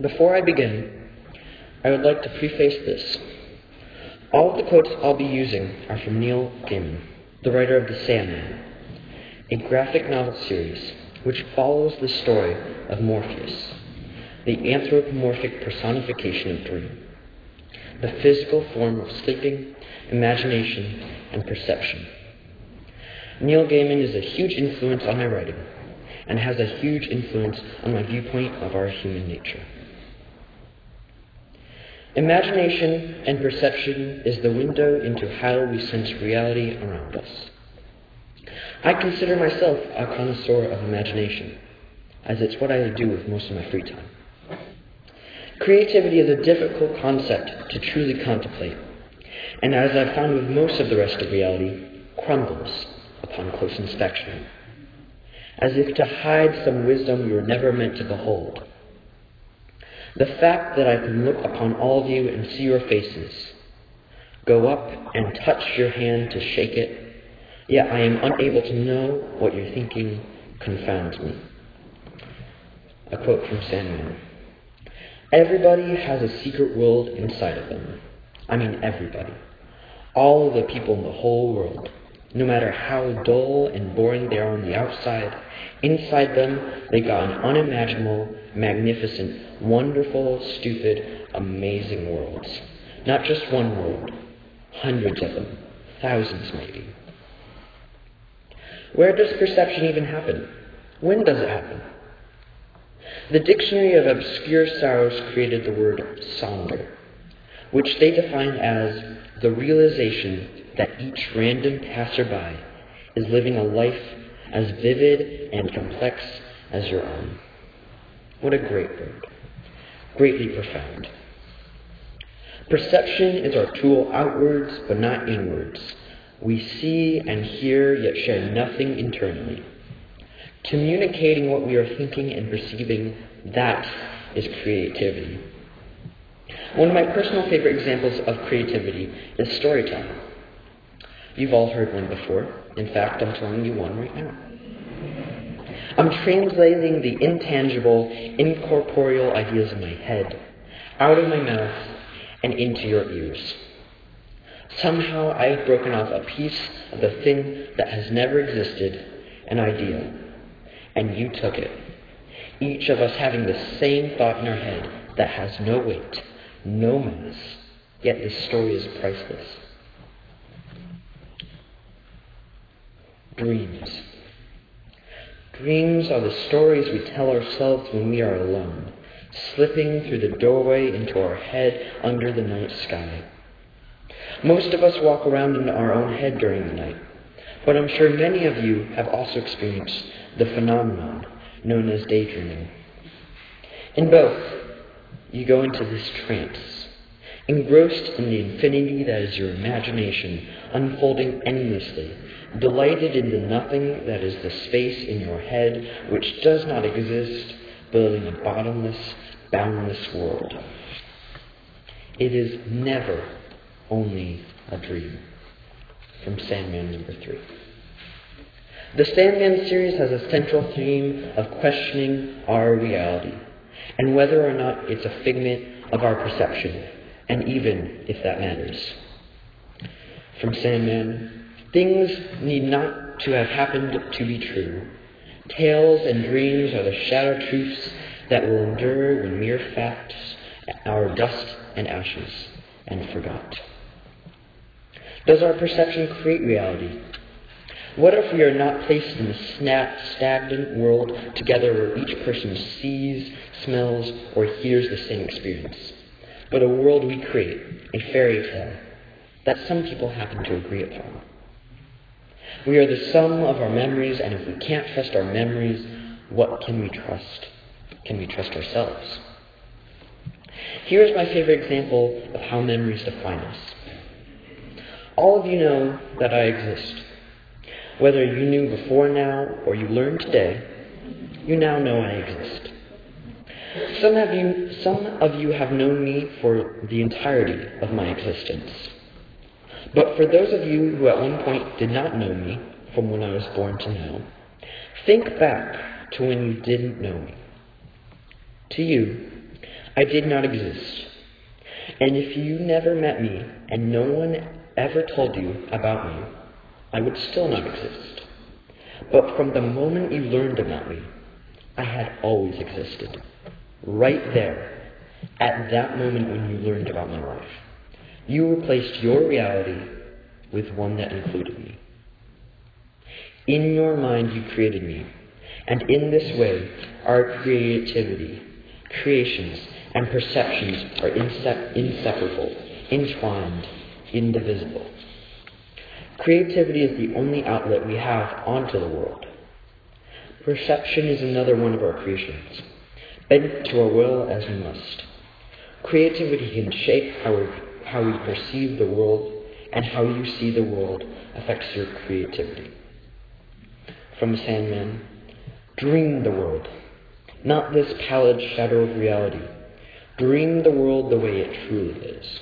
Before I begin, I would like to preface this. All of the quotes I'll be using are from Neil Gaiman, the writer of The Sandman, a graphic novel series which follows the story of Morpheus, the anthropomorphic personification of dream, the physical form of sleeping, imagination, and perception. Neil Gaiman is a huge influence on my writing and has a huge influence on my viewpoint of our human nature. Imagination and perception is the window into how we sense reality around us. I consider myself a connoisseur of imagination, as it's what I do with most of my free time. Creativity is a difficult concept to truly contemplate, and as I've found with most of the rest of reality, crumbles upon close inspection, as if to hide some wisdom you were never meant to behold. The fact that I can look upon all of you and see your faces, go up and touch your hand to shake it, yet I am unable to know what you're thinking, confounds me. A quote from Sandman. Everybody has a secret world inside of them. I mean, everybody. All the people in the whole world. No matter how dull and boring they are on the outside, inside them they got an unimaginable, magnificent, wonderful, stupid, amazing worlds. Not just one world, hundreds of them, thousands maybe. Where does perception even happen? When does it happen? The Dictionary of Obscure Sorrows created the word sonder, which they define as the realization that each random passerby is living a life as vivid and complex as your own. What a great word. Greatly profound. Perception is our tool outwards, but not inwards. We see and hear, yet share nothing internally. Communicating what we are thinking and perceiving, that is creativity. One of my personal favorite examples of creativity is storytelling. You've all heard one before. In fact, I'm telling you one right now. I'm translating the intangible, incorporeal ideas in my head out of my mouth and into your ears. Somehow I've broken off a piece of the thing that has never existed, an idea, and you took it. Each of us having the same thought in our head that has no weight, no mass, yet this story is priceless. Dreams. Dreams are the stories we tell ourselves when we are alone, slipping through the doorway into our head under the night sky. Most of us walk around in our own head during the night, but I'm sure many of you have also experienced the phenomenon known as daydreaming. In both, you go into this trance, engrossed in the infinity that is your imagination unfolding endlessly delighted in the nothing that is the space in your head which does not exist, building a bottomless, boundless world. It is never only a dream. From Sandman number three. The Sandman series has a central theme of questioning our reality and whether or not it's a figment of our perception, and even if that matters. From Sandman Things need not to have happened to be true. Tales and dreams are the shadow truths that will endure when mere facts are dust and ashes and forgot. Does our perception create reality? What if we are not placed in the a stagnant world together where each person sees, smells, or hears the same experience, but a world we create, a fairy tale, that some people happen to agree upon? We are the sum of our memories, and if we can't trust our memories, what can we trust? Can we trust ourselves? Here is my favorite example of how memories define us. All of you know that I exist. Whether you knew before now or you learned today, you now know I exist. Some of you, some of you have known me for the entirety of my existence. But for those of you who at one point did not know me, from when I was born to now, think back to when you didn't know me. To you, I did not exist. And if you never met me and no one ever told you about me, I would still not exist. But from the moment you learned about me, I had always existed. Right there, at that moment when you learned about my life. You replaced your reality with one that included me. In your mind, you created me. And in this way, our creativity, creations, and perceptions are inseparable, entwined, indivisible. Creativity is the only outlet we have onto the world. Perception is another one of our creations, bent to our will as we must. Creativity can shape how we, how we perceive the world, and how you see the world affects your creativity. From Sandman, dream the world, not this pallid shadow of reality Dream the world the way it truly is.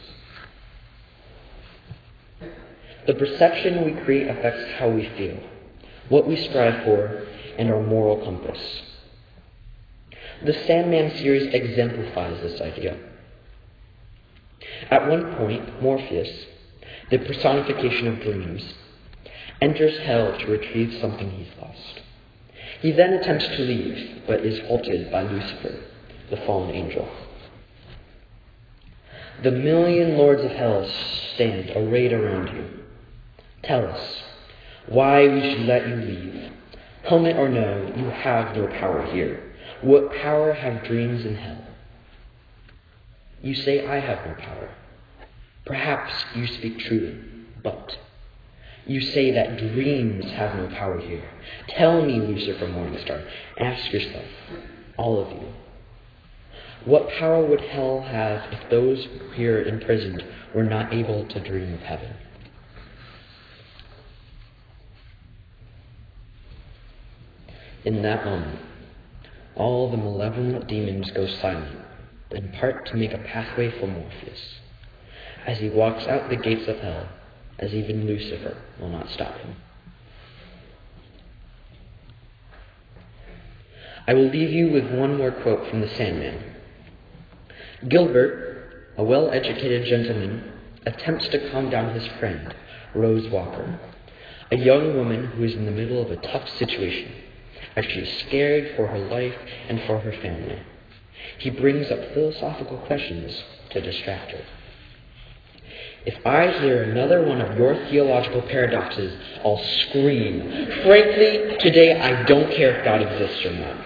The perception we create affects how we feel, what we strive for, and our moral compass. The Sandman series exemplifies this idea. At one point, Morpheus, the personification of dreams, enters hell to retrieve something he's lost. He then attempts to leave, but is halted by Lucifer, the fallen angel. The million lords of hell stand arrayed around you. Tell us why we should let you leave. Helmet or no, you have no power here. What power have dreams in hell? You say, I have no power. Perhaps you speak truly, but you say that dreams have no power here. Tell me, Lucifer Morningstar. Ask yourself, all of you, what power would hell have if those here imprisoned were not able to dream of heaven? In that moment, all the malevolent demons go silent, in part to make a pathway for Morpheus, as he walks out the gates of hell, as even Lucifer will not stop him. I will leave you with one more quote from the Sandman. Gilbert, a well educated gentleman, attempts to calm down his friend, Rose Walker, a young woman who is in the middle of a tough situation, as she is scared for her life and for her family. He brings up philosophical questions to distract her. If I hear another one of your theological paradoxes, I'll scream. Frankly, today I don't care if God exists or not.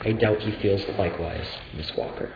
I doubt he feels likewise, Miss Walker.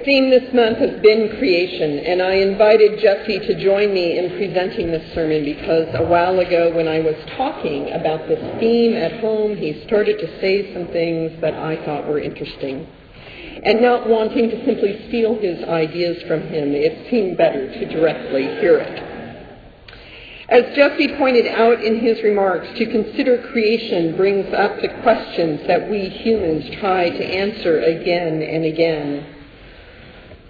Our theme this month has been creation, and I invited Jesse to join me in presenting this sermon because a while ago, when I was talking about this theme at home, he started to say some things that I thought were interesting. And not wanting to simply steal his ideas from him, it seemed better to directly hear it. As Jesse pointed out in his remarks, to consider creation brings up the questions that we humans try to answer again and again.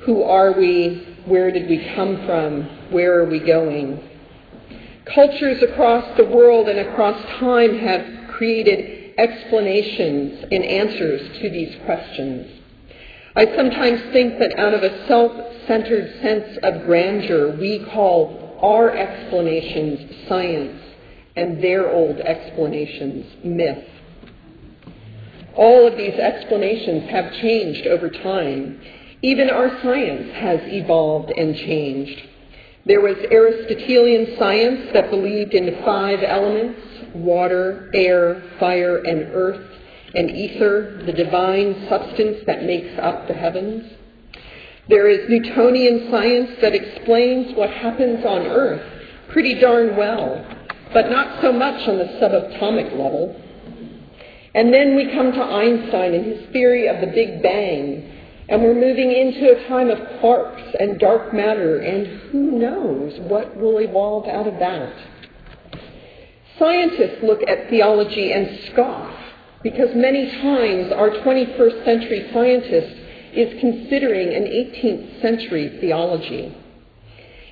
Who are we? Where did we come from? Where are we going? Cultures across the world and across time have created explanations and answers to these questions. I sometimes think that out of a self centered sense of grandeur, we call our explanations science and their old explanations myth. All of these explanations have changed over time even our science has evolved and changed. There was Aristotelian science that believed in five elements water, air, fire, and earth, and ether, the divine substance that makes up the heavens. There is Newtonian science that explains what happens on earth pretty darn well, but not so much on the subatomic level. And then we come to Einstein and his theory of the Big Bang and we're moving into a time of quarks and dark matter, and who knows what will evolve out of that. Scientists look at theology and scoff because many times our 21st century scientist is considering an 18th century theology.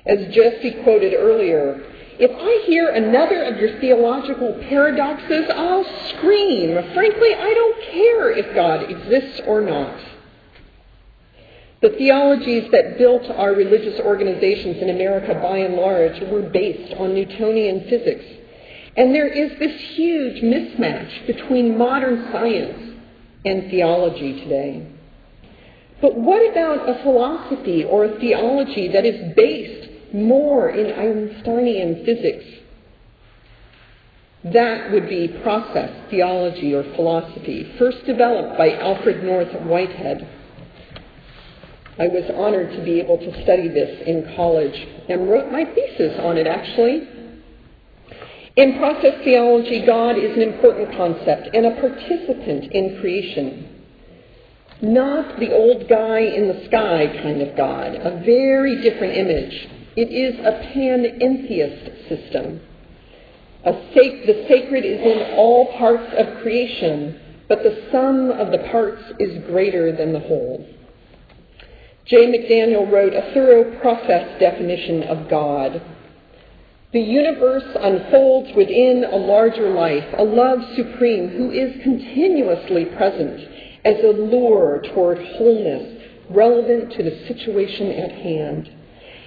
As Jesse quoted earlier, if I hear another of your theological paradoxes, I'll scream. Frankly, I don't care if God exists or not. The theologies that built our religious organizations in America by and large were based on Newtonian physics. And there is this huge mismatch between modern science and theology today. But what about a philosophy or a theology that is based more in Einsteinian physics. That would be process theology or philosophy, first developed by Alfred North Whitehead. I was honored to be able to study this in college and wrote my thesis on it actually. In process theology, God is an important concept and a participant in creation. Not the old guy in the sky kind of God, a very different image it is a panentheist system. Sac- the sacred is in all parts of creation, but the sum of the parts is greater than the whole. J. McDaniel wrote a thorough process definition of God. The universe unfolds within a larger life, a love supreme who is continuously present as a lure toward wholeness relevant to the situation at hand.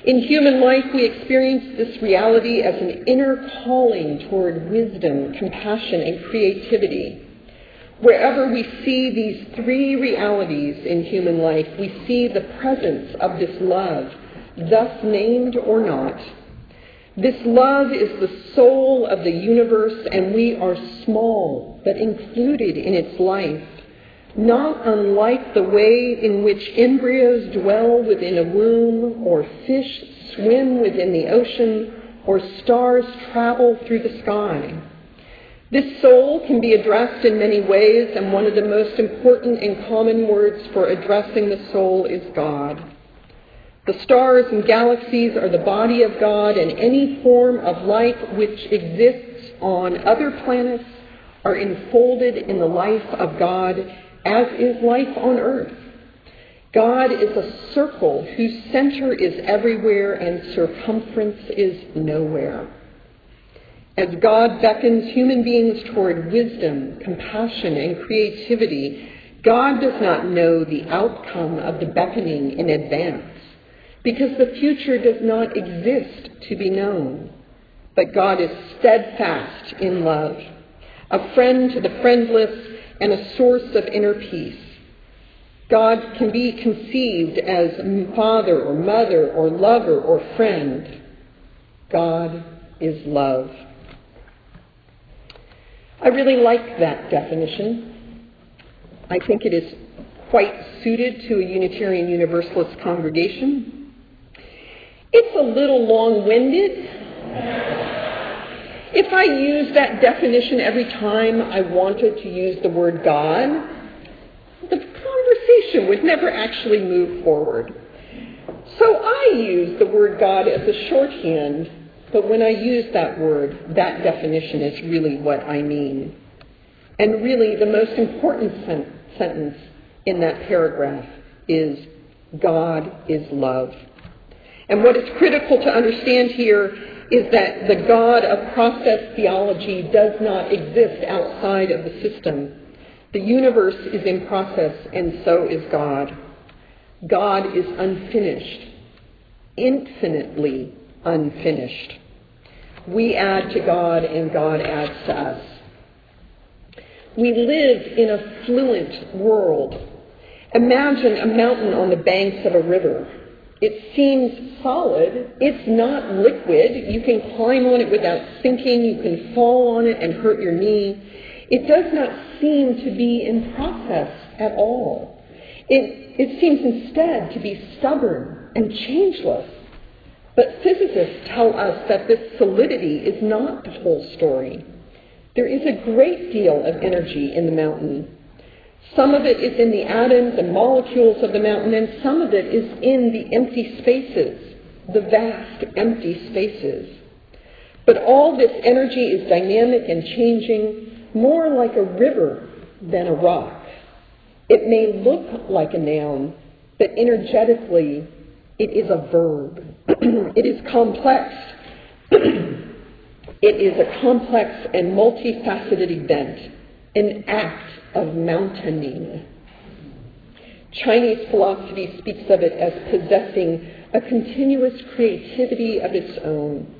In human life, we experience this reality as an inner calling toward wisdom, compassion, and creativity. Wherever we see these three realities in human life, we see the presence of this love, thus named or not. This love is the soul of the universe, and we are small but included in its life not unlike the way in which embryos dwell within a womb, or fish swim within the ocean, or stars travel through the sky. This soul can be addressed in many ways, and one of the most important and common words for addressing the soul is God. The stars and galaxies are the body of God, and any form of life which exists on other planets are enfolded in the life of God as is life on earth. God is a circle whose center is everywhere and circumference is nowhere. As God beckons human beings toward wisdom, compassion, and creativity, God does not know the outcome of the beckoning in advance because the future does not exist to be known. But God is steadfast in love, a friend to the friendless and a source of inner peace. God can be conceived as father or mother or lover or friend. God is love. I really like that definition. I think it is quite suited to a Unitarian Universalist congregation. It's a little long winded. If I used that definition every time I wanted to use the word God, the conversation would never actually move forward. So I use the word God as a shorthand, but when I use that word, that definition is really what I mean. And really, the most important sen- sentence in that paragraph is God is love. And what is critical to understand here is that the God of process theology does not exist outside of the system. The universe is in process, and so is God. God is unfinished, infinitely unfinished. We add to God, and God adds to us. We live in a fluent world. Imagine a mountain on the banks of a river. It seems solid. It's not liquid. You can climb on it without sinking. You can fall on it and hurt your knee. It does not seem to be in process at all. It, it seems instead to be stubborn and changeless. But physicists tell us that this solidity is not the whole story. There is a great deal of energy in the mountain. Some of it is in the atoms and molecules of the mountain, and some of it is in the empty spaces, the vast empty spaces. But all this energy is dynamic and changing, more like a river than a rock. It may look like a noun, but energetically it is a verb. it is complex. it is a complex and multifaceted event, an act of mountaining. Chinese philosophy speaks of it as possessing a continuous creativity of its own.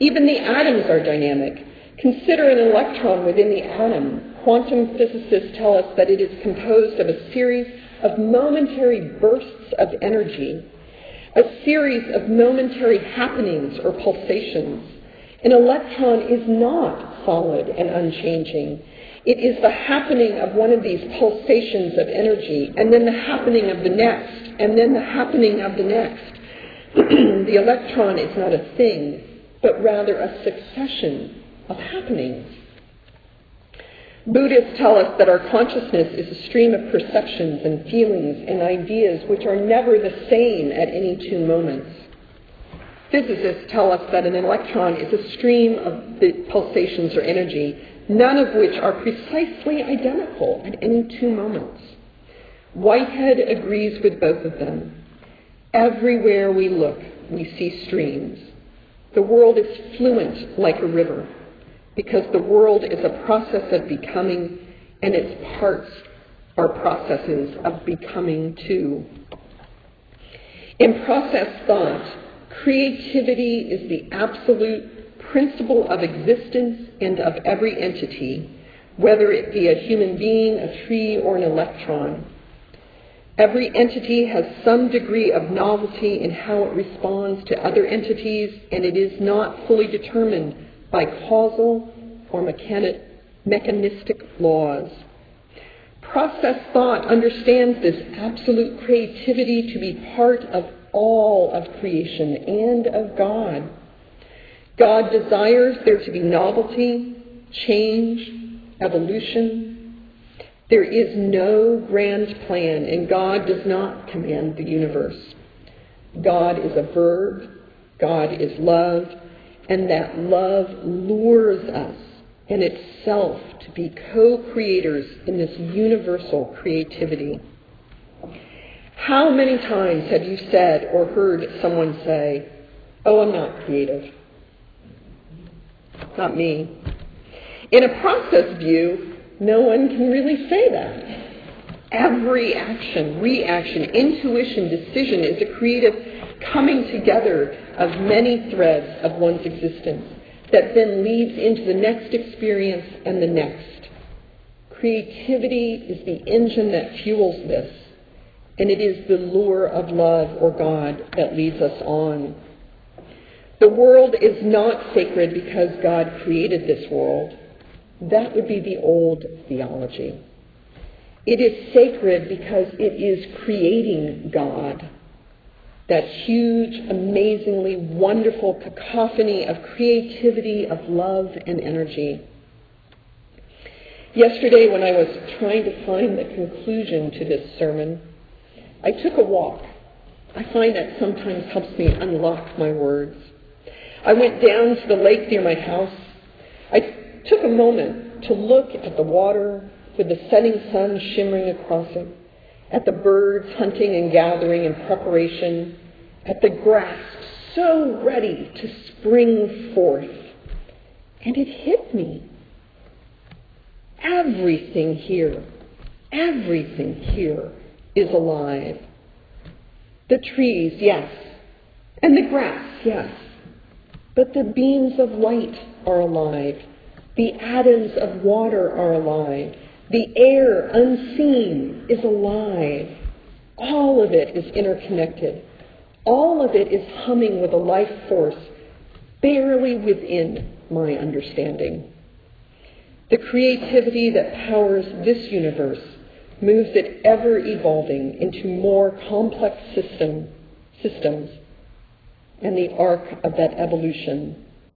Even the atoms are dynamic. Consider an electron within the atom. Quantum physicists tell us that it is composed of a series of momentary bursts of energy, a series of momentary happenings or pulsations. An electron is not solid and unchanging. It is the happening of one of these pulsations of energy, and then the happening of the next, and then the happening of the next. the electron is not a thing, but rather a succession of happenings. Buddhists tell us that our consciousness is a stream of perceptions and feelings and ideas which are never the same at any two moments. Physicists tell us that an electron is a stream of pulsations or energy none of which are precisely identical at any two moments. Whitehead agrees with both of them. Everywhere we look, we see streams. The world is fluent like a river because the world is a process of becoming and its parts are processes of becoming too. In process thought, creativity is the absolute principle of existence and of every entity, whether it be a human being, a tree, or an electron. Every entity has some degree of novelty in how it responds to other entities, and it is not fully determined by causal or mechanistic laws. Process thought understands this absolute creativity to be part of all of creation and of God. God desires there to be novelty, change, evolution. There is no grand plan, and God does not command the universe. God is a verb, God is love, and that love lures us in itself to be co creators in this universal creativity. How many times have you said or heard someone say, Oh, I'm not creative? not me. In a process view, no one can really say that. Every action, reaction, intuition, decision is a creative coming together of many threads of one's existence that then leads into the next experience and the next. Creativity is the engine that fuels this, and it is the lure of love or God that leads us on. The world is not sacred because God created this world. That would be the old theology. It is sacred because it is creating God. That huge, amazingly wonderful cacophony of creativity, of love, and energy. Yesterday, when I was trying to find the conclusion to this sermon, I took a walk. I find that sometimes helps me unlock my words. I went down to the lake near my house. I took a moment to look at the water with the setting sun shimmering across it, at the birds hunting and gathering in preparation, at the grass so ready to spring forth. And it hit me. Everything here, everything here is alive. The trees, yes. And the grass, yes. But the beams of light are alive. The atoms of water are alive. The air, unseen, is alive. All of it is interconnected. All of it is humming with a life force barely within my understanding. The creativity that powers this universe moves it ever evolving into more complex system, systems and the arc of that evolution